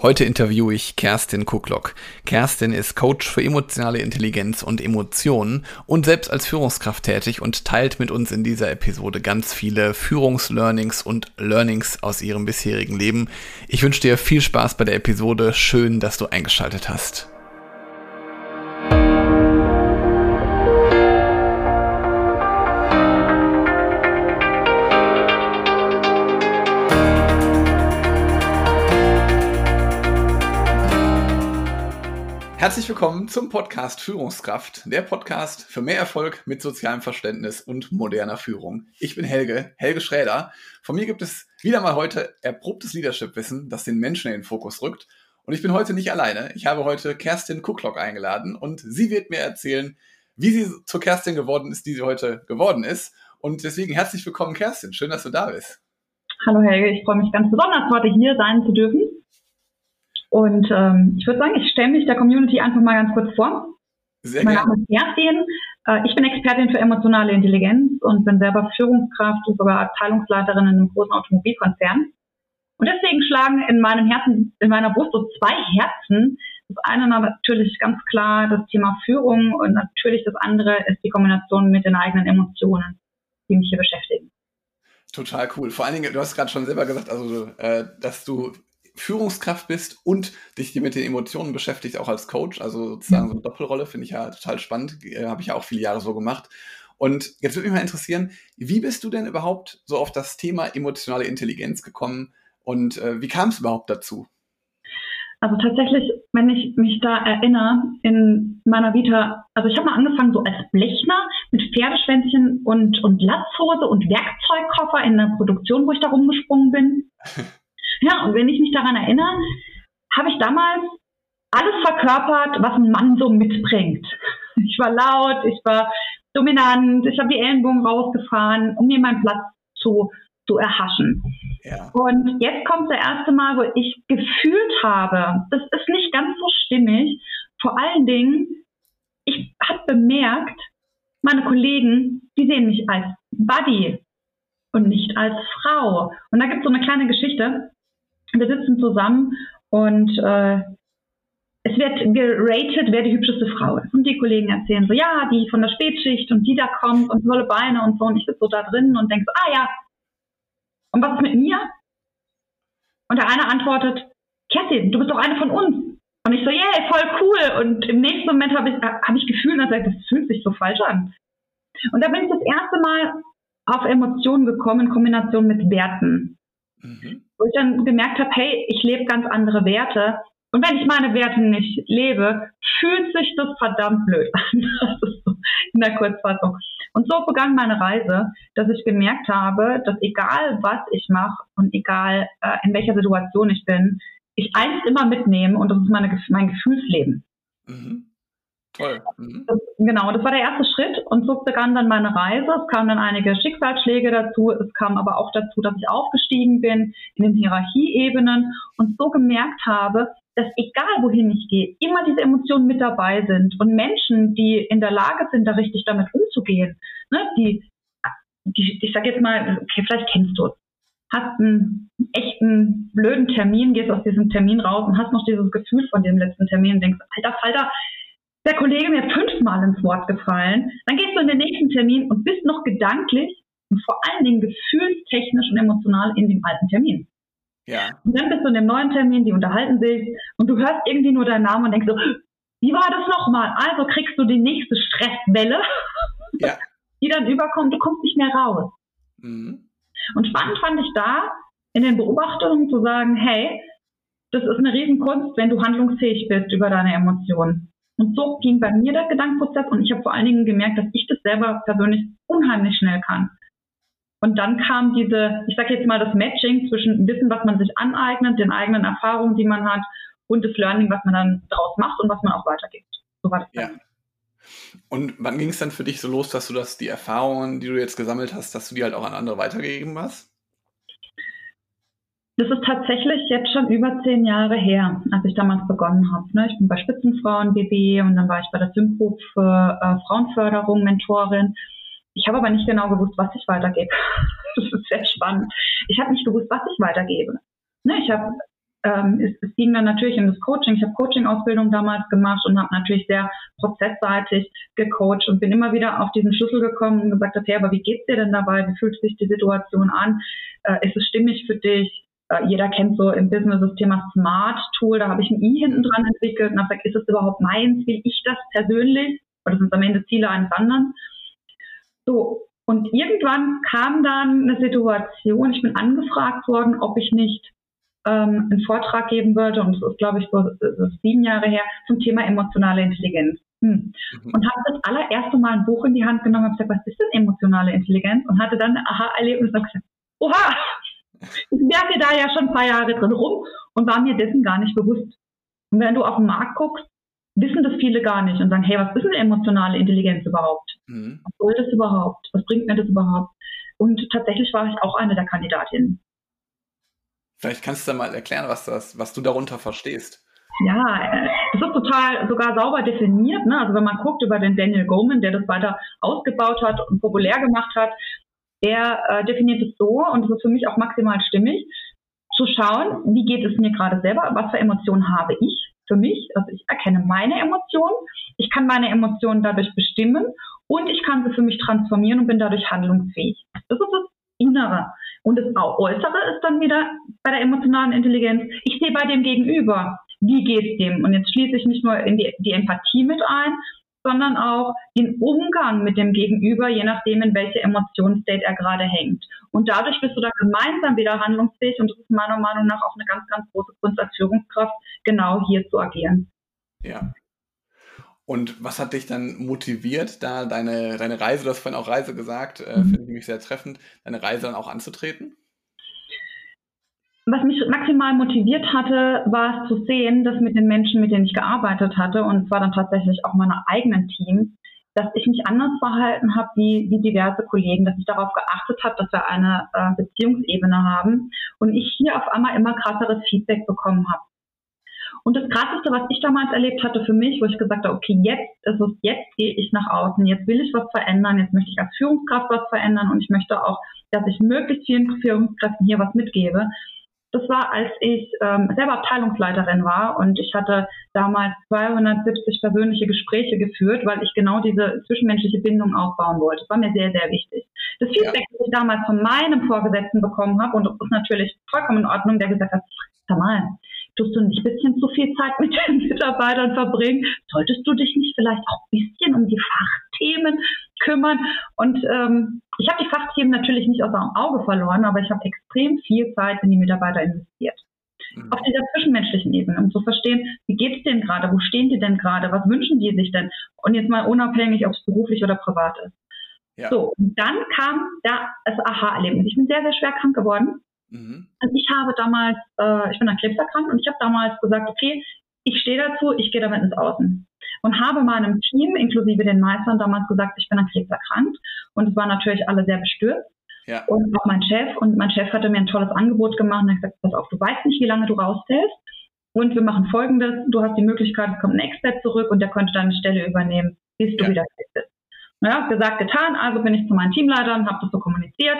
Heute interviewe ich Kerstin Kucklock. Kerstin ist Coach für emotionale Intelligenz und Emotionen und selbst als Führungskraft tätig und teilt mit uns in dieser Episode ganz viele Führungslearnings und Learnings aus ihrem bisherigen Leben. Ich wünsche dir viel Spaß bei der Episode. Schön, dass du eingeschaltet hast. Herzlich willkommen zum Podcast Führungskraft, der Podcast für mehr Erfolg mit sozialem Verständnis und moderner Führung. Ich bin Helge, Helge Schräder. Von mir gibt es wieder mal heute erprobtes Leadership-Wissen, das den Menschen in den Fokus rückt. Und ich bin heute nicht alleine. Ich habe heute Kerstin Kucklock eingeladen und sie wird mir erzählen, wie sie zur Kerstin geworden ist, die sie heute geworden ist. Und deswegen herzlich willkommen, Kerstin. Schön, dass du da bist. Hallo Helge, ich freue mich ganz besonders, heute hier sein zu dürfen. Und ähm, ich würde sagen, ich stelle mich der Community einfach mal ganz kurz vor. Sehr mein Name ist Kerstin. Äh, ich bin Expertin für emotionale Intelligenz und bin selber Führungskraft und sogar Abteilungsleiterin in einem großen Automobilkonzern. Und deswegen schlagen in meinem Herzen, in meiner Brust so zwei Herzen. Das eine natürlich ganz klar das Thema Führung und natürlich das andere ist die Kombination mit den eigenen Emotionen, die mich hier beschäftigen. Total cool. Vor allen Dingen, du hast gerade schon selber gesagt, also äh, dass du Führungskraft bist und dich mit den Emotionen beschäftigst, auch als Coach. Also sozusagen so eine Doppelrolle finde ich ja total spannend. Äh, Habe ich ja auch viele Jahre so gemacht. Und jetzt würde mich mal interessieren, wie bist du denn überhaupt so auf das Thema emotionale Intelligenz gekommen und äh, wie kam es überhaupt dazu? Also tatsächlich, wenn ich mich da erinnere, in meiner Vita, also ich habe mal angefangen so als Blechner mit Pferdeschwänzchen und, und Latzhose und Werkzeugkoffer in der Produktion, wo ich da rumgesprungen bin. Ja, und wenn ich mich daran erinnere, habe ich damals alles verkörpert, was ein Mann so mitbringt. Ich war laut, ich war dominant, ich habe die Ellenbogen rausgefahren, um mir meinen Platz zu, zu erhaschen. Ja. Und jetzt kommt das erste Mal, wo ich gefühlt habe, das ist nicht ganz so stimmig. Vor allen Dingen, ich habe bemerkt, meine Kollegen, die sehen mich als Buddy und nicht als Frau. Und da gibt es so eine kleine Geschichte wir sitzen zusammen und äh, es wird geratet, wer die hübscheste Frau ist. Und die Kollegen erzählen so, ja, die von der Spätschicht und die da kommt und tolle Beine und so. Und ich sitze so da drin und denke so, ah ja. Und was ist mit mir? Und der eine antwortet, Kerstin, du bist doch eine von uns. Und ich so, yeah, voll cool. Und im nächsten Moment habe ich, hab ich gefühlt, dass das fühlt sich so falsch an. Und da bin ich das erste Mal auf Emotionen gekommen in Kombination mit Werten. Mhm. Wo ich dann gemerkt habe, hey, ich lebe ganz andere Werte. Und wenn ich meine Werte nicht lebe, fühlt sich das verdammt blöd an. Das ist so in der Kurzfassung. Und so begann meine Reise, dass ich gemerkt habe, dass egal was ich mache und egal äh, in welcher Situation ich bin, ich eins immer mitnehme und das ist meine, mein Gefühlsleben. Mhm. Toll. Mhm. Das, genau, das war der erste Schritt und so begann dann meine Reise. Es kamen dann einige Schicksalsschläge dazu. Es kam aber auch dazu, dass ich aufgestiegen bin in den Hierarchieebenen und so gemerkt habe, dass egal wohin ich gehe, immer diese Emotionen mit dabei sind und Menschen, die in der Lage sind, da richtig damit umzugehen, ne, die, die ich sag jetzt mal, okay, vielleicht kennst du es, hast einen echten blöden Termin, gehst aus diesem Termin raus und hast noch dieses Gefühl von dem letzten Termin und denkst, alter Falter, der Kollege mir fünfmal ins Wort gefallen. Dann gehst du in den nächsten Termin und bist noch gedanklich und vor allen Dingen gefühlstechnisch und emotional in dem alten Termin. Ja. Und dann bist du in dem neuen Termin, die unterhalten sich und du hörst irgendwie nur deinen Namen und denkst so, wie war das nochmal? Also kriegst du die nächste Stresswelle, ja. die dann überkommt, du kommst nicht mehr raus. Mhm. Und spannend fand ich da in den Beobachtungen zu sagen, hey, das ist eine Riesenkunst, wenn du handlungsfähig bist über deine Emotionen. Und so ging bei mir der Gedankenprozess und ich habe vor allen Dingen gemerkt, dass ich das selber persönlich unheimlich schnell kann. Und dann kam diese, ich sage jetzt mal das Matching zwischen Wissen, was man sich aneignet, den eigenen Erfahrungen, die man hat und das Learning, was man dann daraus macht und was man auch weitergibt. So war das. Ja. Und wann ging es dann für dich so los, dass du das, die Erfahrungen, die du jetzt gesammelt hast, dass du die halt auch an andere weitergegeben hast? Tatsächlich jetzt schon über zehn Jahre her, als ich damals begonnen habe. Ne? Ich bin bei Spitzenfrauen BB und dann war ich bei der Synpro für äh, Frauenförderung Mentorin. Ich habe aber nicht genau gewusst, was ich weitergebe. das ist sehr spannend. Ich habe nicht gewusst, was ich weitergebe. Ne? Ich habe ähm, es, es ging dann natürlich in das Coaching. Ich habe Coaching-Ausbildung damals gemacht und habe natürlich sehr prozessseitig gecoacht und bin immer wieder auf diesen Schlüssel gekommen und gesagt, okay, aber wie geht's dir denn dabei? Wie fühlt sich die Situation an? Äh, ist es stimmig für dich? Äh, jeder kennt so im Business das Thema Smart Tool, da habe ich ein I hinten dran entwickelt und habe gesagt, ist es überhaupt meins? Will ich das persönlich? Oder sind es am Ende Ziele eines anderen? So, und irgendwann kam dann eine Situation, ich bin angefragt worden, ob ich nicht ähm, einen Vortrag geben würde, und das ist, glaube ich, so, so sieben Jahre her, zum Thema emotionale Intelligenz. Hm. Mhm. Und habe das allererste Mal ein Buch in die Hand genommen und gesagt, was ist denn emotionale Intelligenz? Und hatte dann ein Aha-Erlebnis und gesagt, oha, ich werke da ja schon ein paar Jahre drin rum und war mir dessen gar nicht bewusst. Und wenn du auf den Markt guckst, wissen das viele gar nicht und sagen, hey, was ist denn emotionale Intelligenz überhaupt? Mhm. Was soll das überhaupt? Was bringt mir das überhaupt? Und tatsächlich war ich auch eine der Kandidatinnen. Vielleicht kannst du da mal erklären, was, das, was du darunter verstehst. Ja, äh, das ist total sogar sauber definiert. Ne? Also wenn man guckt über den Daniel Goleman, der das weiter ausgebaut hat und populär gemacht hat, der äh, definiert es so, und das ist für mich auch maximal stimmig, zu schauen, wie geht es mir gerade selber, was für Emotionen habe ich für mich, also ich erkenne meine Emotionen, ich kann meine Emotionen dadurch bestimmen und ich kann sie für mich transformieren und bin dadurch handlungsfähig. Das ist das Innere. Und das Äußere ist dann wieder bei der emotionalen Intelligenz, ich sehe bei dem Gegenüber, wie geht es dem? Und jetzt schließe ich nicht nur in die, die Empathie mit ein, sondern auch den Umgang mit dem Gegenüber, je nachdem, in welche Emotionsstate er gerade hängt. Und dadurch bist du da gemeinsam wieder handlungsfähig und das ist meiner Meinung nach auch eine ganz, ganz große Kunst als Führungskraft, genau hier zu agieren. Ja. Und was hat dich dann motiviert, da deine, deine Reise, du hast vorhin auch Reise gesagt, äh, mhm. finde ich mich sehr treffend, deine Reise dann auch anzutreten? Was mich maximal motiviert hatte, war es zu sehen, dass mit den Menschen, mit denen ich gearbeitet hatte, und zwar dann tatsächlich auch meine eigenen Teams, dass ich mich anders verhalten habe wie, wie diverse Kollegen, dass ich darauf geachtet habe, dass wir eine äh, Beziehungsebene haben und ich hier auf einmal immer krasseres Feedback bekommen habe. Und das Krasseste, was ich damals erlebt hatte für mich, wo ich gesagt habe, okay, jetzt ist es, jetzt gehe ich nach außen, jetzt will ich was verändern, jetzt möchte ich als Führungskraft was verändern und ich möchte auch, dass ich möglichst vielen Führungskräften hier was mitgebe, das war, als ich ähm, selber Abteilungsleiterin war und ich hatte damals 270 persönliche Gespräche geführt, weil ich genau diese zwischenmenschliche Bindung aufbauen wollte. Das war mir sehr, sehr wichtig. Das Feedback, ja. das ich damals von meinem Vorgesetzten bekommen habe, und das ist natürlich vollkommen in Ordnung, der gesagt hat, sag mal, tust du nicht ein bisschen zu viel Zeit mit den Mitarbeitern verbringen? Solltest du dich nicht vielleicht auch ein bisschen um die Fachthemen kümmern? Und ähm, ich habe die Fachthemen natürlich nicht aus dem Auge verloren, aber ich habe extrem viel Zeit in die Mitarbeiter investiert. Mhm. Auf dieser zwischenmenschlichen Ebene, um zu verstehen, wie geht es denen gerade, wo stehen die denn gerade, was wünschen die sich denn? Und jetzt mal unabhängig, ob es beruflich oder privat ist. Ja. So, und dann kam da das Aha-Erlebnis. Ich bin sehr, sehr schwer krank geworden Mhm. Also ich habe damals, äh, ich bin an Krebs erkrankt und ich habe damals gesagt, okay, ich stehe dazu, ich gehe damit ins Außen. Und habe meinem Team, inklusive den Meistern, damals gesagt, ich bin an Krebs erkrankt. Und es waren natürlich alle sehr bestürzt. Ja. Und auch mein Chef. Und mein Chef hatte mir ein tolles Angebot gemacht und hat gesagt, pass auf, du weißt nicht, wie lange du raushältst. Und wir machen folgendes, du hast die Möglichkeit, es kommt ein Expert zurück und der könnte deine Stelle übernehmen, bis du ja. wieder fit bist. Naja, gesagt, getan, also bin ich zu meinen Teamleitern, habe das so kommuniziert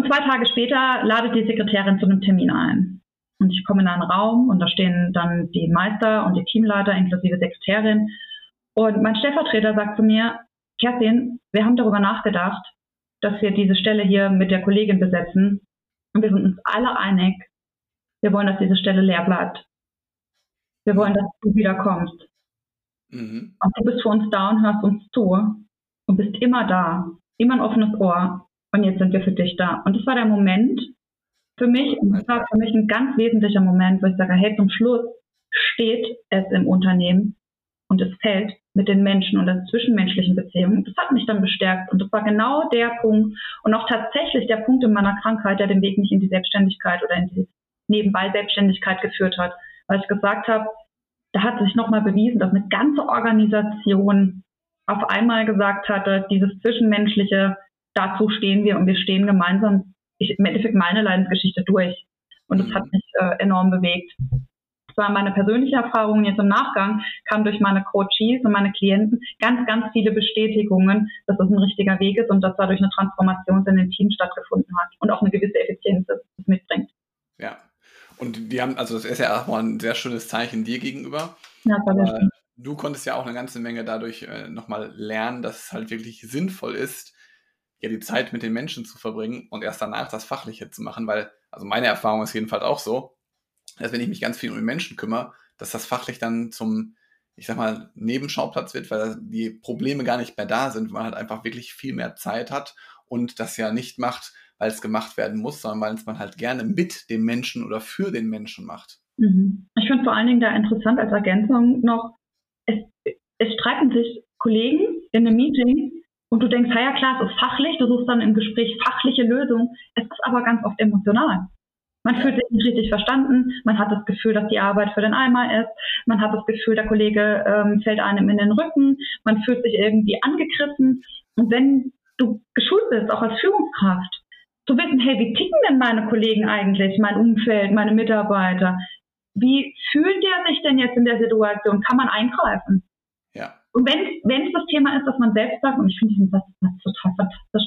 und zwei Tage später ladet die Sekretärin zu einem Termin ein. Und ich komme in einen Raum und da stehen dann die Meister und die Teamleiter inklusive Sekretärin. Und mein Stellvertreter sagt zu mir, Kerstin, wir haben darüber nachgedacht, dass wir diese Stelle hier mit der Kollegin besetzen. Und wir sind uns alle einig, wir wollen, dass diese Stelle leer bleibt. Wir wollen, dass du wiederkommst. Mhm. Und du bist für uns da und hörst uns zu und bist immer da, immer ein offenes Ohr und jetzt sind wir für dich da. Und das war der Moment für mich, und das war für mich ein ganz wesentlicher Moment, wo ich sage, hey, zum Schluss steht es im Unternehmen und es fällt mit den Menschen und der zwischenmenschlichen Beziehung. Das hat mich dann bestärkt. Und das war genau der Punkt und auch tatsächlich der Punkt in meiner Krankheit, der den Weg nicht in die Selbstständigkeit oder in die nebenbei Selbstständigkeit geführt hat. Weil ich gesagt habe, da hat sich nochmal bewiesen, dass eine ganze Organisation auf einmal gesagt hatte, dieses Zwischenmenschliche, dazu stehen wir und wir stehen gemeinsam ich, im Endeffekt meine Leidensgeschichte durch. Und das hat mich äh, enorm bewegt. Das war meine persönliche Erfahrung. Jetzt im Nachgang kam durch meine Coaches und meine Klienten ganz, ganz viele Bestätigungen, dass das ein richtiger Weg ist und dass dadurch eine Transformation in den Team stattgefunden hat und auch eine gewisse Effizienz mitbringt. Ja. Und die haben, also das ist ja auch mal ein sehr schönes Zeichen dir gegenüber. Ja, das war äh, du konntest ja auch eine ganze Menge dadurch äh, nochmal lernen, dass es halt wirklich sinnvoll ist, ja die Zeit mit den Menschen zu verbringen und erst danach das Fachliche zu machen, weil, also meine Erfahrung ist jedenfalls auch so, dass wenn ich mich ganz viel um die Menschen kümmere, dass das fachlich dann zum, ich sag mal, Nebenschauplatz wird, weil die Probleme gar nicht mehr da sind, weil man halt einfach wirklich viel mehr Zeit hat und das ja nicht macht, weil es gemacht werden muss, sondern weil es man halt gerne mit dem Menschen oder für den Menschen macht. Mhm. Ich finde vor allen Dingen da interessant als Ergänzung noch, es, es streiten sich Kollegen in einem Meeting und du denkst, ja klar, es ist fachlich, du suchst dann im Gespräch fachliche Lösungen. Es ist aber ganz oft emotional. Man fühlt sich nicht richtig verstanden, man hat das Gefühl, dass die Arbeit für den Eimer ist, man hat das Gefühl, der Kollege ähm, fällt einem in den Rücken, man fühlt sich irgendwie angegriffen. Und wenn du geschult bist, auch als Führungskraft, zu wissen, hey, wie ticken denn meine Kollegen eigentlich, mein Umfeld, meine Mitarbeiter? Wie fühlt der sich denn jetzt in der Situation? Kann man eingreifen? Und wenn es das Thema ist, dass man selbst sagt, und ich finde diesen Satz total fantastisch,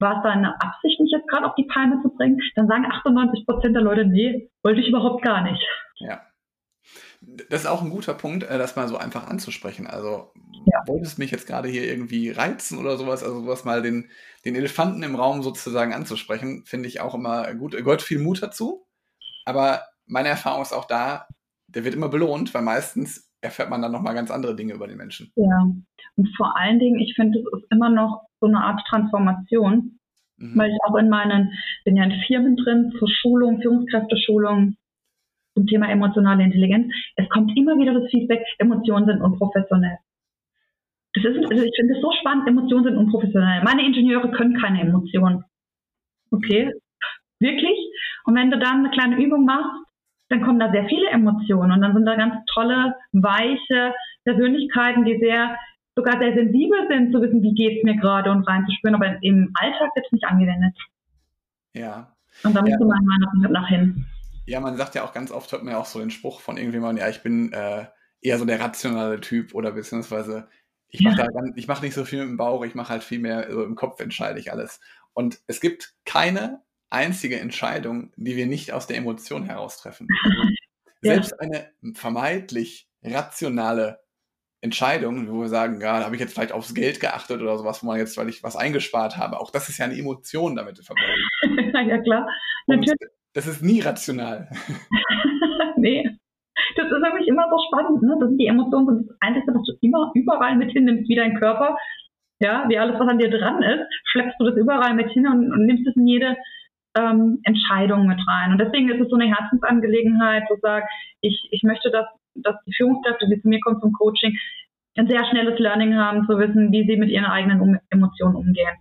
war es da eine Absicht, mich jetzt gerade auf die Palme zu bringen, dann sagen 98 Prozent der Leute, nee, wollte ich überhaupt gar nicht. Ja. Das ist auch ein guter Punkt, äh, das mal so einfach anzusprechen. Also, ja. wolltest du mich jetzt gerade hier irgendwie reizen oder sowas? Also, sowas mal den, den Elefanten im Raum sozusagen anzusprechen, finde ich auch immer gut. Gehört viel Mut dazu. Aber meine Erfahrung ist auch da, der wird immer belohnt, weil meistens erfährt man dann nochmal ganz andere Dinge über die Menschen. Ja, und vor allen Dingen, ich finde, es ist immer noch so eine Art Transformation, mhm. weil ich auch in meinen, bin ja in Firmen drin zur Schulung, Führungskräfteschulung zum Thema emotionale Intelligenz. Es kommt immer wieder das Feedback, Emotionen sind unprofessionell. Das ist, also ich finde es so spannend, Emotionen sind unprofessionell. Meine Ingenieure können keine Emotionen. Okay, wirklich? Und wenn du dann eine kleine Übung machst, dann kommen da sehr viele Emotionen und dann sind da ganz tolle, weiche Persönlichkeiten, die sehr sogar sehr sensibel sind, zu wissen, wie geht es mir gerade und reinzuspüren, aber im Alltag wird es nicht angewendet. Ja. Und da müsste ja. man mal nach hin. Ja, man sagt ja auch ganz oft, hört man ja auch so den Spruch von irgendjemandem, ja, ich bin äh, eher so der rationale Typ oder beziehungsweise ich mache ja. mach nicht so viel mit dem Bauch, ich mache halt viel mehr so im Kopf entscheide ich alles. Und es gibt keine einzige Entscheidung, die wir nicht aus der Emotion heraustreffen. Also, selbst eine vermeintlich rationale Entscheidung, wo wir sagen, ja, da habe ich jetzt vielleicht aufs Geld geachtet oder sowas, wo man jetzt, weil ich was eingespart habe. Auch das ist ja eine Emotion damit verbunden. ja, klar. Natürlich. das ist nie rational. nee. Das ist wirklich immer so spannend. Ne? Das sind die Emotionen sind das Einzige, was du immer überall mit hinnimmst, wie dein Körper. Ja, wie alles, was an dir dran ist, schleppst du das überall mit hin und, und nimmst es in jede ähm, Entscheidung mit rein. Und deswegen ist es so eine Herzensangelegenheit, zu sagen, ich, ich möchte, dass, dass die Führungskräfte, die zu mir kommen zum Coaching, ein sehr schnelles Learning haben, zu wissen, wie sie mit ihren eigenen um Emotionen umgehen.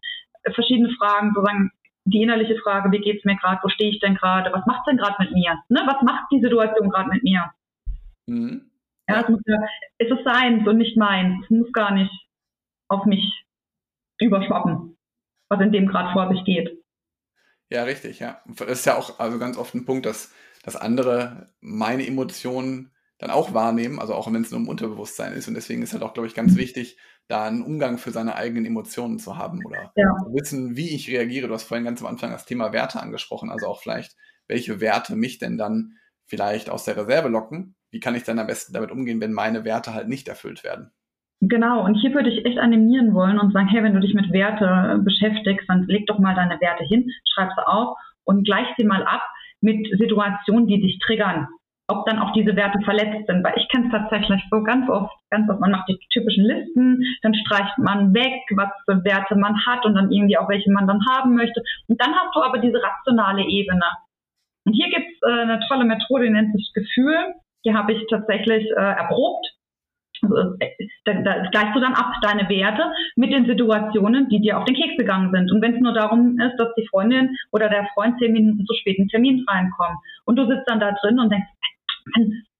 Verschiedene Fragen, sozusagen die innerliche Frage, wie geht's mir gerade, wo stehe ich denn gerade, was macht denn gerade mit mir? Ne? Was macht die Situation gerade mit mir? Mhm. Ja, es, muss ja, es ist seins und nicht meins. Es muss gar nicht auf mich überschwappen, was in dem gerade vor sich geht. Ja, richtig, ja. Das ist ja auch also ganz oft ein Punkt, dass, dass andere meine Emotionen dann auch wahrnehmen, also auch wenn es nur im Unterbewusstsein ist. Und deswegen ist halt auch, glaube ich, ganz wichtig, da einen Umgang für seine eigenen Emotionen zu haben oder ja. zu wissen, wie ich reagiere. Du hast vorhin ganz am Anfang das Thema Werte angesprochen, also auch vielleicht, welche Werte mich denn dann vielleicht aus der Reserve locken. Wie kann ich dann am besten damit umgehen, wenn meine Werte halt nicht erfüllt werden? Genau, und hier würde ich echt animieren wollen und sagen, hey, wenn du dich mit Werte beschäftigst, dann leg doch mal deine Werte hin, schreib sie auf und gleich sie mal ab mit Situationen, die dich triggern. Ob dann auch diese Werte verletzt sind, weil ich kenne es tatsächlich so ganz oft, ganz oft, man macht die typischen Listen, dann streicht man weg, was für Werte man hat und dann irgendwie auch welche man dann haben möchte. Und dann hast du aber diese rationale Ebene. Und hier gibt es äh, eine tolle Methode, die nennt sich Gefühl. Die habe ich tatsächlich äh, erprobt da, da gleichst du dann ab deine Werte mit den Situationen, die dir auf den Keks gegangen sind. Und wenn es nur darum ist, dass die Freundin oder der Freund zehn Minuten zu spät in Termin reinkommt und du sitzt dann da drin und denkst,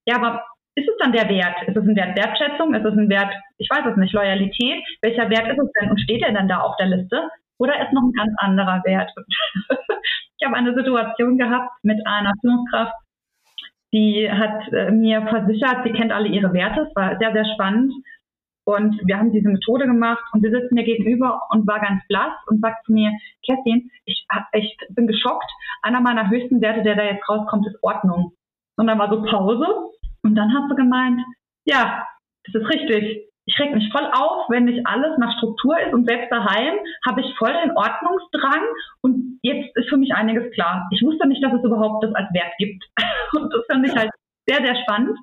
ja, aber ist es dann der Wert? Ist es ein Wert Wertschätzung? Ist es ein Wert, ich weiß es nicht, Loyalität? Welcher Wert ist es denn? Und steht er denn da auf der Liste? Oder ist noch ein ganz anderer Wert? ich habe eine Situation gehabt mit einer Führungskraft, die hat äh, mir versichert, sie kennt alle ihre Werte. Es war sehr, sehr spannend. Und wir haben diese Methode gemacht und sie sitzt mir gegenüber und war ganz blass und sagt zu mir, Kerstin, ich, ich bin geschockt. Einer meiner höchsten Werte, der da jetzt rauskommt, ist Ordnung. Und dann war so Pause. Und dann hat sie gemeint, ja, das ist richtig. Ich reg mich voll auf, wenn nicht alles nach Struktur ist und selbst daheim habe ich voll den Ordnungsdrang und jetzt ist für mich einiges klar. Ich wusste nicht, dass es überhaupt das als Wert gibt. Und das fand ich halt sehr, sehr spannend,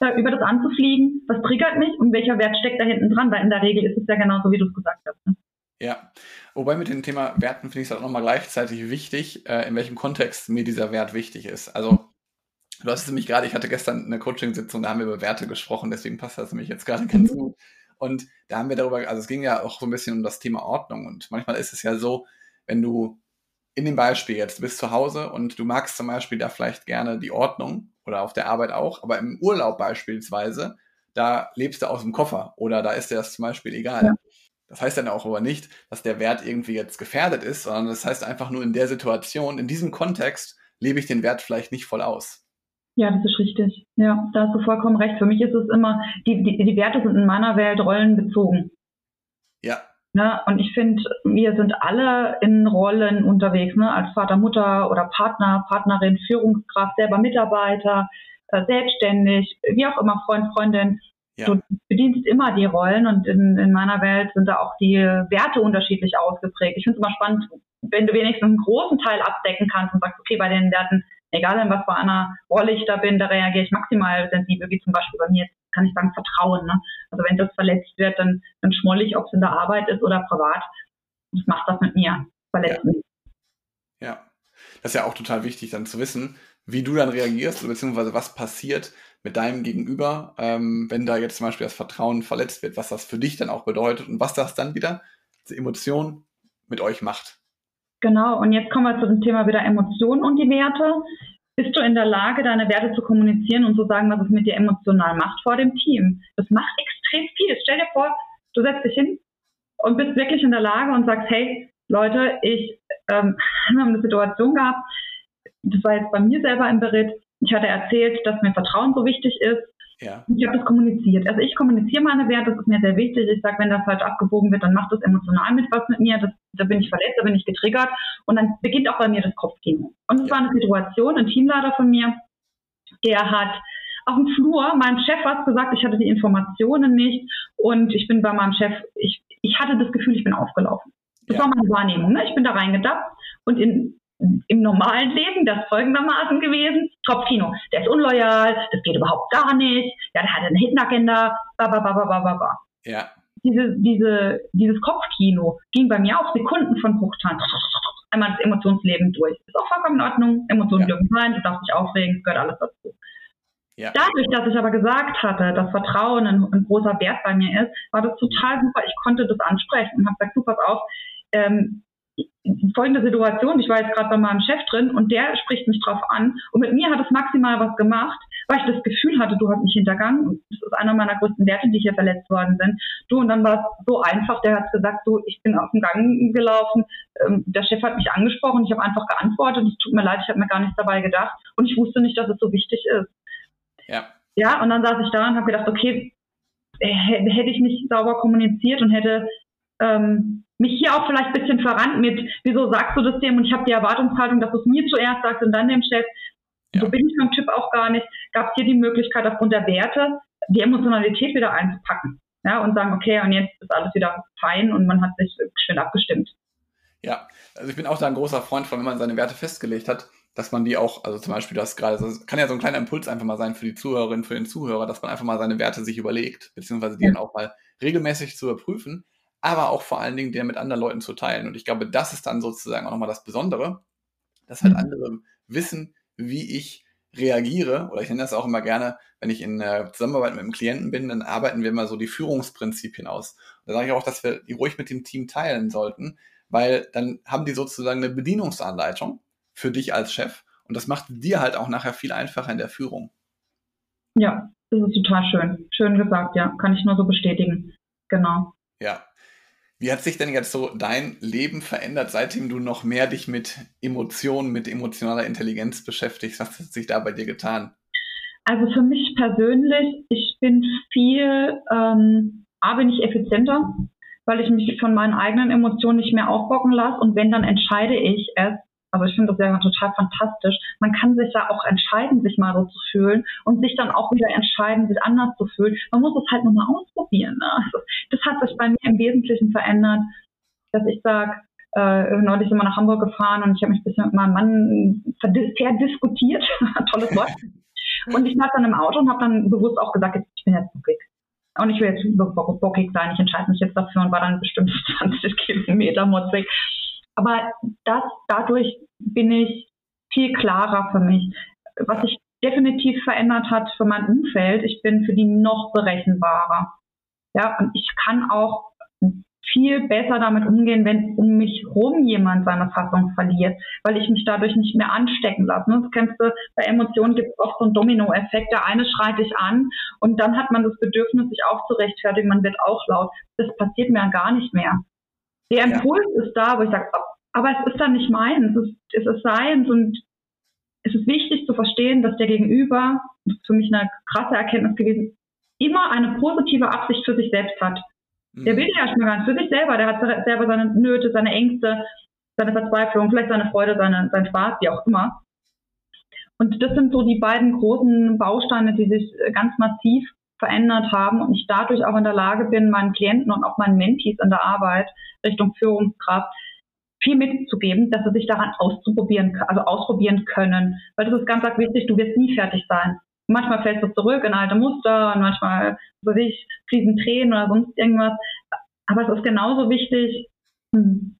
da über das anzufliegen. Was triggert mich und welcher Wert steckt da hinten dran? Weil in der Regel ist es ja genauso, wie du es gesagt hast. Ne? Ja, wobei mit dem Thema Werten finde ich es auch nochmal gleichzeitig wichtig, äh, in welchem Kontext mir dieser Wert wichtig ist. Also Du hast es nämlich gerade, ich hatte gestern eine Coaching-Sitzung, da haben wir über Werte gesprochen, deswegen passt das nämlich jetzt gerade ganz mhm. gut. Und da haben wir darüber, also es ging ja auch so ein bisschen um das Thema Ordnung. Und manchmal ist es ja so, wenn du in dem Beispiel jetzt, du bist zu Hause und du magst zum Beispiel da vielleicht gerne die Ordnung oder auf der Arbeit auch, aber im Urlaub beispielsweise, da lebst du aus dem Koffer oder da ist dir das zum Beispiel egal. Ja. Das heißt dann auch aber nicht, dass der Wert irgendwie jetzt gefährdet ist, sondern das heißt einfach nur in der Situation, in diesem Kontext lebe ich den Wert vielleicht nicht voll aus. Ja, das ist richtig. Ja, da hast du vollkommen recht. Für mich ist es immer, die, die, die Werte sind in meiner Welt rollenbezogen. Ja. Ne? Und ich finde, wir sind alle in Rollen unterwegs, ne? als Vater, Mutter oder Partner, Partnerin, Führungskraft, selber Mitarbeiter, äh, selbstständig, wie auch immer, Freund, Freundin. Ja. Du bedienst immer die Rollen und in, in meiner Welt sind da auch die Werte unterschiedlich ausgeprägt. Ich finde es immer spannend, wenn du wenigstens einen großen Teil abdecken kannst und sagst, okay, bei den Werten egal in was für einer Rolle ich da bin, da reagiere ich maximal sensibel, wie zum Beispiel bei mir, kann ich sagen, Vertrauen. Ne? Also wenn das verletzt wird, dann, dann schmoll ich, ob es in der Arbeit ist oder privat. Das macht das mit mir, verletzt ja. Ja, das ist ja auch total wichtig, dann zu wissen, wie du dann reagierst, beziehungsweise was passiert mit deinem Gegenüber, ähm, wenn da jetzt zum Beispiel das Vertrauen verletzt wird, was das für dich dann auch bedeutet und was das dann wieder, diese Emotion mit euch macht. Genau, und jetzt kommen wir zu dem Thema wieder Emotionen und die Werte. Bist du in der Lage, deine Werte zu kommunizieren und zu sagen, was es mit dir emotional macht vor dem Team? Das macht extrem viel. Stell dir vor, du setzt dich hin und bist wirklich in der Lage und sagst, hey, Leute, ich ähm, wir haben eine Situation gehabt, das war jetzt bei mir selber im Bericht, ich hatte erzählt, dass mir Vertrauen so wichtig ist ja. Ich habe das kommuniziert. Also ich kommuniziere meine Werte, das ist mir sehr wichtig. Ich sage, wenn das falsch abgebogen wird, dann macht das emotional mit was mit mir. Das, da bin ich verletzt, da bin ich getriggert. Und dann beginnt auch bei mir das Kopfkino. Und es ja. war eine Situation, ein Teamleiter von mir, der hat auf dem Flur meinem Chef was gesagt, ich hatte die Informationen nicht und ich bin bei meinem Chef, ich, ich hatte das Gefühl, ich bin aufgelaufen. Das ja. war meine Wahrnehmung. Ne? Ich bin da reingedappt und in im normalen Leben das folgendermaßen gewesen. Top-Kino. Der ist unloyal, das geht überhaupt gar nicht. Ja, der hat eine Hidden Agenda, ba, ba, ba, ba, ba, ba. Ja. Diese, diese, dieses Kopfkino ging bei mir auch Sekunden von Bruchteilen. Einmal das Emotionsleben durch. Ist auch vollkommen in Ordnung. Emotionen ja. dürfen sein, du darfst dich aufregen, gehört alles dazu. Ja. Dadurch, dass ich aber gesagt hatte, dass Vertrauen ein, ein, großer Wert bei mir ist, war das total super. Ich konnte das ansprechen und habe gesagt, du pass auf, ähm, folgende Situation, ich war jetzt gerade bei meinem Chef drin und der spricht mich drauf an und mit mir hat es maximal was gemacht, weil ich das Gefühl hatte, du hast mich hintergangen und das ist einer meiner größten Werte, die hier verletzt worden sind. Du und dann war es so einfach, der hat gesagt, du, ich bin auf dem Gang gelaufen, ähm, der Chef hat mich angesprochen, ich habe einfach geantwortet, es tut mir leid, ich habe mir gar nichts dabei gedacht und ich wusste nicht, dass es so wichtig ist. Ja. Ja, und dann saß ich da und habe gedacht, okay, hätte ich nicht sauber kommuniziert und hätte ähm, mich hier auch vielleicht ein bisschen verrannt mit, wieso sagst du das dem und ich habe die Erwartungshaltung, dass du es mir zuerst sagst und dann dem Chef. Ja. So bin ich beim Typ auch gar nicht. Gab es hier die Möglichkeit, aufgrund der Werte die Emotionalität wieder einzupacken. Ja, und sagen, okay, und jetzt ist alles wieder fein und man hat sich schön abgestimmt. Ja, also ich bin auch da ein großer Freund von, wenn man seine Werte festgelegt hat, dass man die auch, also zum Beispiel das gerade, das kann ja so ein kleiner Impuls einfach mal sein für die Zuhörerin, für den Zuhörer, dass man einfach mal seine Werte sich überlegt, beziehungsweise die dann auch mal regelmäßig zu überprüfen aber auch vor allen Dingen der mit anderen Leuten zu teilen. Und ich glaube, das ist dann sozusagen auch nochmal das Besondere, dass halt mhm. andere wissen, wie ich reagiere, oder ich nenne das auch immer gerne, wenn ich in äh, Zusammenarbeit mit einem Klienten bin, dann arbeiten wir immer so die Führungsprinzipien aus. Und da sage ich auch, dass wir die ruhig mit dem Team teilen sollten, weil dann haben die sozusagen eine Bedienungsanleitung für dich als Chef und das macht dir halt auch nachher viel einfacher in der Führung. Ja, das ist total schön. Schön gesagt, ja. Kann ich nur so bestätigen. Genau. Ja, wie hat sich denn jetzt so dein Leben verändert, seitdem du noch mehr dich mit Emotionen, mit emotionaler Intelligenz beschäftigst? Was hat sich da bei dir getan? Also für mich persönlich, ich bin viel, ähm, A, bin ich effizienter, weil ich mich von meinen eigenen Emotionen nicht mehr aufbocken lasse und wenn, dann entscheide ich es Also ich finde das ja total fantastisch. Man kann sich ja auch entscheiden, sich mal so zu fühlen und sich dann auch wieder entscheiden, sich anders zu fühlen. Man muss es halt nur mal ausprobieren. Ne? Also das hat sich bei mir im Wesentlichen verändert, dass ich sage, äh, neulich sind wir nach Hamburg gefahren und ich habe mich ein bisschen mit meinem Mann verdiskutiert. Tolles Wort. Und ich saß dann im Auto und habe dann bewusst auch gesagt, ich bin jetzt bockig. Und ich will jetzt bockig sein, ich entscheide mich jetzt dafür und war dann bestimmt 20 Kilometer mutzig. Aber das, dadurch bin ich viel klarer für mich. Was sich definitiv verändert hat für mein Umfeld, ich bin für die noch berechenbarer. Ja, und ich kann auch viel besser damit umgehen, wenn um mich rum jemand seine Fassung verliert, weil ich mich dadurch nicht mehr anstecken lasse. Ne? Das kennst du, bei Emotionen gibt es oft so einen Dominoeffekt. Der eine schreit dich an und dann hat man das Bedürfnis, sich auch zu rechtfertigen, man wird auch laut. Das passiert mir gar nicht mehr. Der Impuls ja. ist da, wo ich sage, oh, aber es ist dann nicht meins, es ist, es ist seins und es ist wichtig zu verstehen, dass der Gegenüber, das ist für mich eine krasse Erkenntnis gewesen, immer eine positive Absicht für sich selbst hat. Der will ja erstmal gar nicht für sich selber. Der hat selber seine Nöte, seine Ängste, seine Verzweiflung, vielleicht seine Freude, seine, sein Spaß, wie auch immer. Und das sind so die beiden großen Bausteine, die sich ganz massiv verändert haben und ich dadurch auch in der Lage bin, meinen Klienten und auch meinen Mentees in der Arbeit Richtung Führungskraft viel mitzugeben, dass sie sich daran auszuprobieren, also ausprobieren können. Weil das ist ganz, ganz wichtig, du wirst nie fertig sein manchmal fällst du zurück in alte Muster und manchmal, so wie ich, fließen Tränen oder sonst irgendwas. Aber es ist genauso wichtig, hm,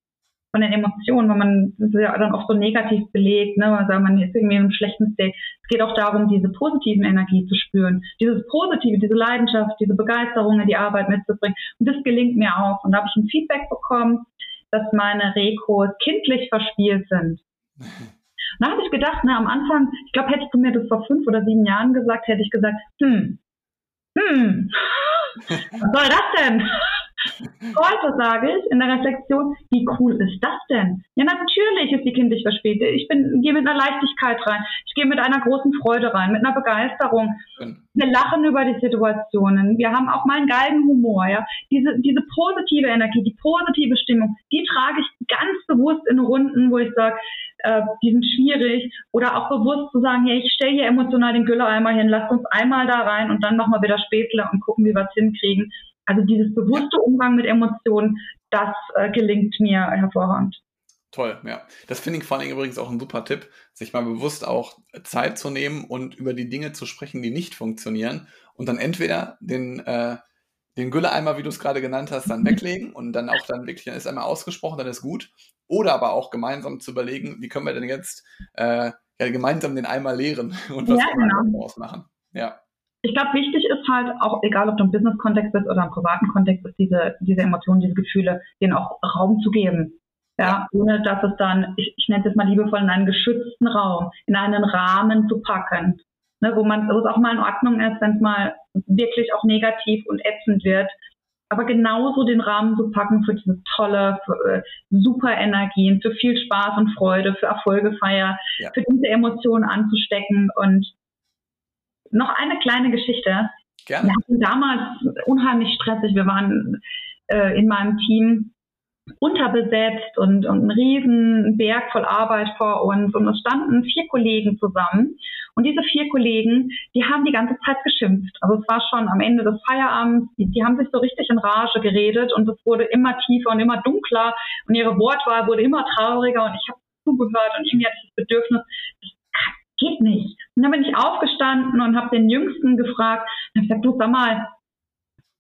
von den Emotionen, weil man das ist ja dann auch so negativ belegt, ne? Also man ist irgendwie in einem schlechten State. Es geht auch darum, diese positiven Energie zu spüren, dieses Positive, diese Leidenschaft, diese Begeisterung in die Arbeit mitzubringen. Und das gelingt mir auch. Und da habe ich ein Feedback bekommen, dass meine Rekos kindlich verspielt sind. da habe ich gedacht, na, am Anfang, ich glaube, hättest du mir das vor fünf oder sieben Jahren gesagt, hätte ich gesagt, hm, hm, was soll das denn? Heute sage ich in der Reflexion, wie cool ist das denn? Ja, natürlich ist die kindlich verspätet. Ich bin, gehe mit einer Leichtigkeit rein. Ich gehe mit einer großen Freude rein, mit einer Begeisterung. Wir lachen über die Situationen. Wir haben auch mal einen geilen Humor, ja. Diese, diese positive Energie, die positive Stimmung, die trage ich ganz bewusst in Runden, wo ich sage, äh, die sind schwierig. Oder auch bewusst zu sagen, hey, ich stelle hier emotional den Gülleimer hin, lass uns einmal da rein und dann nochmal wieder Spätle und gucken, wie wir es hinkriegen. Also dieses bewusste Umgang mit Emotionen, das äh, gelingt mir hervorragend. Toll, ja. Das finde ich vor allem übrigens auch ein super Tipp, sich mal bewusst auch Zeit zu nehmen und über die Dinge zu sprechen, die nicht funktionieren und dann entweder den, äh, den Gülleimer, wie du es gerade genannt hast, dann weglegen und dann auch dann wirklich, dann ist einmal ausgesprochen, dann ist gut. Oder aber auch gemeinsam zu überlegen, wie können wir denn jetzt äh, ja, gemeinsam den Eimer leeren und was ja, genau. daraus machen. Ja ich glaube, wichtig ist halt auch, egal ob du im Business-Kontext bist oder im privaten Kontext, ist diese, diese Emotionen, diese Gefühle, denen auch Raum zu geben. Ja, ohne dass es dann, ich, ich nenne es jetzt mal liebevoll, in einen geschützten Raum, in einen Rahmen zu packen. Ne, wo man, wo es auch mal in Ordnung ist, wenn es mal wirklich auch negativ und ätzend wird. Aber genauso den Rahmen zu packen für diese tolle, für, äh, super Energien, für viel Spaß und Freude, für Erfolgefeier, ja. für diese Emotionen anzustecken und noch eine kleine Geschichte. Gerne. Wir hatten damals unheimlich stressig. Wir waren äh, in meinem Team unterbesetzt und, und ein riesen Berg voll Arbeit vor uns und es standen vier Kollegen zusammen und diese vier Kollegen, die haben die ganze Zeit geschimpft. Also es war schon am Ende des Feierabends, die, die haben sich so richtig in Rage geredet und es wurde immer tiefer und immer dunkler und ihre Wortwahl wurde immer trauriger und ich habe zugehört und irgendwie hatte ich das Bedürfnis, das geht nicht. Und dann bin ich aufgestanden und habe den Jüngsten gefragt, und habe gesagt, du sag mal,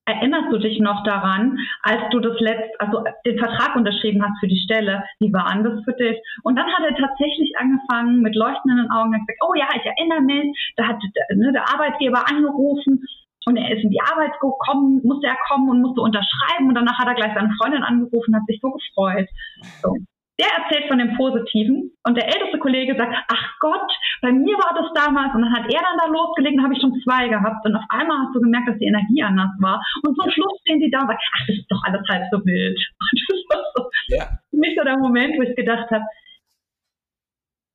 erinnerst du dich noch daran, als du das letzte, also den Vertrag unterschrieben hast für die Stelle, wie war das für dich? Und dann hat er tatsächlich angefangen mit leuchtenden Augen gesagt, oh ja, ich erinnere mich, da hat ne, der Arbeitgeber angerufen und er ist in die Arbeit gekommen, musste er kommen und musste unterschreiben und danach hat er gleich seine Freundin angerufen und hat sich so gefreut. So der erzählt von dem Positiven und der älteste Kollege sagt, ach Gott, bei mir war das damals und dann hat er dann da losgelegt und habe ich schon zwei gehabt und auf einmal hast du gemerkt, dass die Energie anders war und zum Schluss stehen die da und sagen, ach, das ist doch alles halb so wild. Und das war so ja. für mich so der Moment, wo ich gedacht habe,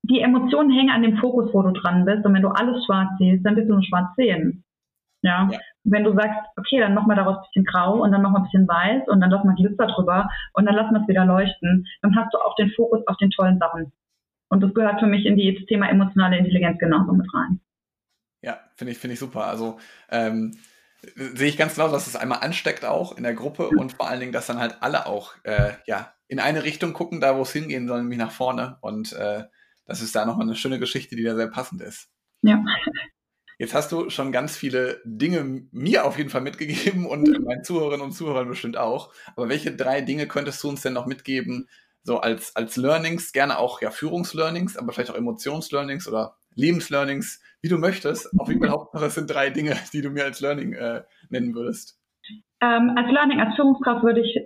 die Emotionen hängen an dem Fokus, wo du dran bist und wenn du alles schwarz siehst, dann bist du nur schwarz sehen. Ja. ja. Wenn du sagst, okay, dann machen wir daraus ein bisschen grau und dann noch mal ein bisschen weiß und dann lassen wir Glitzer drüber und dann lassen wir es wieder leuchten, dann hast du auch den Fokus auf den tollen Sachen. Und das gehört für mich in die, das Thema emotionale Intelligenz genauso mit rein. Ja, finde ich, finde ich super. Also ähm, sehe ich ganz genau, dass es einmal ansteckt auch in der Gruppe und vor allen Dingen, dass dann halt alle auch äh, ja, in eine Richtung gucken, da wo es hingehen soll, nämlich nach vorne. Und äh, das ist da nochmal eine schöne Geschichte, die da sehr passend ist. Ja. Jetzt hast du schon ganz viele Dinge mir auf jeden Fall mitgegeben und meinen Zuhörerinnen und Zuhörern bestimmt auch. Aber welche drei Dinge könntest du uns denn noch mitgeben, so als, als Learnings, gerne auch ja Führungslearnings, aber vielleicht auch Emotionslearnings oder Lebenslearnings, wie du möchtest. Auf jeden Fall Hauptsache, es sind drei Dinge, die du mir als Learning äh, nennen würdest. Ähm, als Learning, als Führungskraft würde ich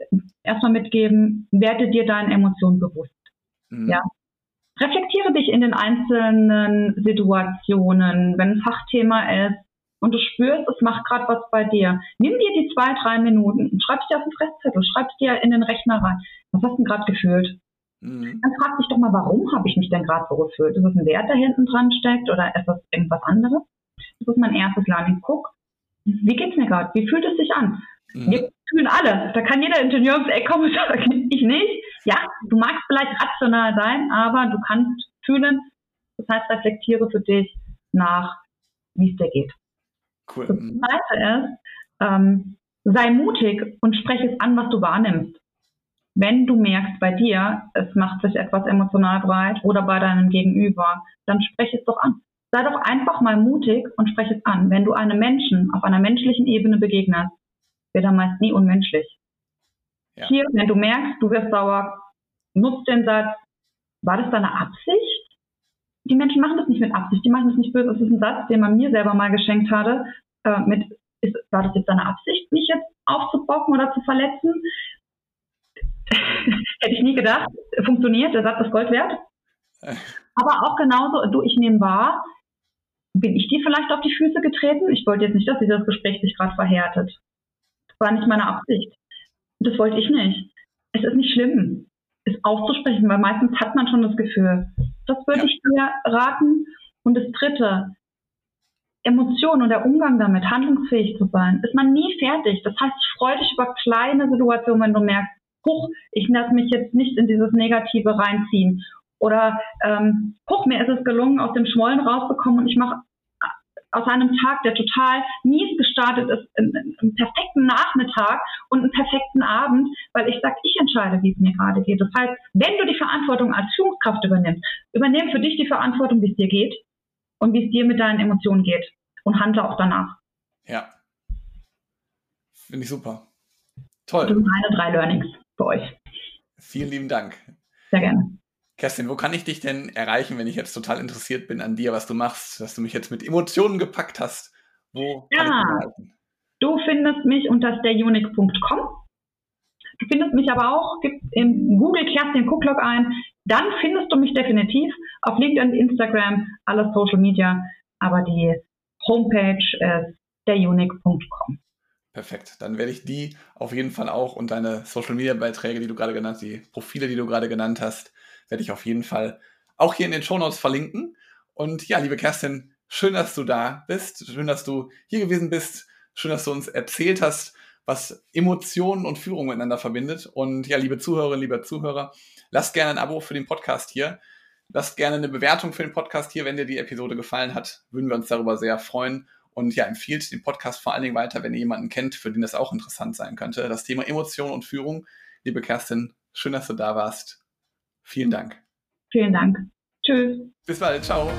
erstmal mitgeben, werde dir deinen Emotionen bewusst. Mhm. Ja. Reflektiere dich in den einzelnen Situationen, wenn ein Fachthema ist und du spürst, es macht gerade was bei dir. Nimm dir die zwei, drei Minuten und schreib dir auf den Fresszettel, schreib dir in den Rechner rein. Was hast du denn gerade gefühlt? Mhm. Dann frag dich doch mal, warum habe ich mich denn gerade so gefühlt? Ist es ein Wert, der hinten dran steckt oder ist das irgendwas anderes? Das ist mein erstes Learning. Guck, wie geht's mir gerade? Wie fühlt es sich an? Mhm. Wir fühlen alle. Da kann jeder Ingenieur ums Eck kommen und sagen, ich nicht. Ja, du magst vielleicht rational sein, aber du kannst fühlen. Das heißt, reflektiere für dich nach, wie es dir geht. Cool. Das mhm. Zweite ist, ähm, sei mutig und spreche es an, was du wahrnimmst. Wenn du merkst bei dir, es macht sich etwas emotional breit oder bei deinem Gegenüber, dann spreche es doch an. Sei doch einfach mal mutig und spreche es an. Wenn du einem Menschen auf einer menschlichen Ebene begegnest, wird er meist nie unmenschlich. Ja. Hier, wenn du merkst, du wirst sauer, nutzt den Satz, war das deine Absicht? Die Menschen machen das nicht mit Absicht, die machen das nicht böse. Das ist ein Satz, den man mir selber mal geschenkt hatte, äh, mit, ist, war das jetzt deine Absicht, mich jetzt aufzubocken oder zu verletzen? Hätte ich nie gedacht. Funktioniert, der Satz ist Gold wert. Aber auch genauso, du, ich nehme wahr, bin ich dir vielleicht auf die Füße getreten? Ich wollte jetzt nicht, dass dieses Gespräch sich gerade verhärtet. Das war nicht meine Absicht. Das wollte ich nicht. Es ist nicht schlimm, es auszusprechen, weil meistens hat man schon das Gefühl. Das würde ja. ich dir raten. Und das Dritte, Emotionen und der Umgang damit, handlungsfähig zu sein, ist man nie fertig. Das heißt, freu dich über kleine Situationen, wenn du merkst, huch, ich lasse mich jetzt nicht in dieses Negative reinziehen. Oder ähm, huch, mir ist es gelungen, aus dem Schmollen rauszukommen und ich mache aus einem Tag, der total mies gestartet ist, einen, einen perfekten Nachmittag und einen perfekten Abend, weil ich sage, ich entscheide, wie es mir gerade geht. Das heißt, wenn du die Verantwortung als Führungskraft übernimmst, übernimm für dich die Verantwortung, wie es dir geht und wie es dir mit deinen Emotionen geht und handle auch danach. Ja. Finde ich super. Toll. Das sind meine drei Learnings für euch. Vielen lieben Dank. Sehr gerne. Kerstin, wo kann ich dich denn erreichen, wenn ich jetzt total interessiert bin an dir, was du machst, dass du mich jetzt mit Emotionen gepackt hast? Wo ja, kann ich dich erreichen? Du findest mich unter stayunic.com. Du findest mich aber auch, gib in Google Kerstin Cooklock ein, dann findest du mich definitiv auf LinkedIn, Instagram, alles Social Media, aber die Homepage ist stayunic.com. Perfekt. Dann werde ich die auf jeden Fall auch und deine Social Media Beiträge, die du gerade genannt, hast, die Profile, die du gerade genannt hast, werde ich auf jeden Fall auch hier in den Show Notes verlinken. Und ja, liebe Kerstin, schön, dass du da bist. Schön, dass du hier gewesen bist. Schön, dass du uns erzählt hast, was Emotionen und Führung miteinander verbindet. Und ja, liebe Zuhörerinnen, liebe Zuhörer, lasst gerne ein Abo für den Podcast hier. Lasst gerne eine Bewertung für den Podcast hier, wenn dir die Episode gefallen hat. Würden wir uns darüber sehr freuen. Und ja, empfiehlt den Podcast vor allen Dingen weiter, wenn ihr jemanden kennt, für den das auch interessant sein könnte. Das Thema Emotion und Führung. Liebe Kerstin, schön, dass du da warst. Vielen Dank. Vielen Dank. Tschüss. Bis bald. Ciao.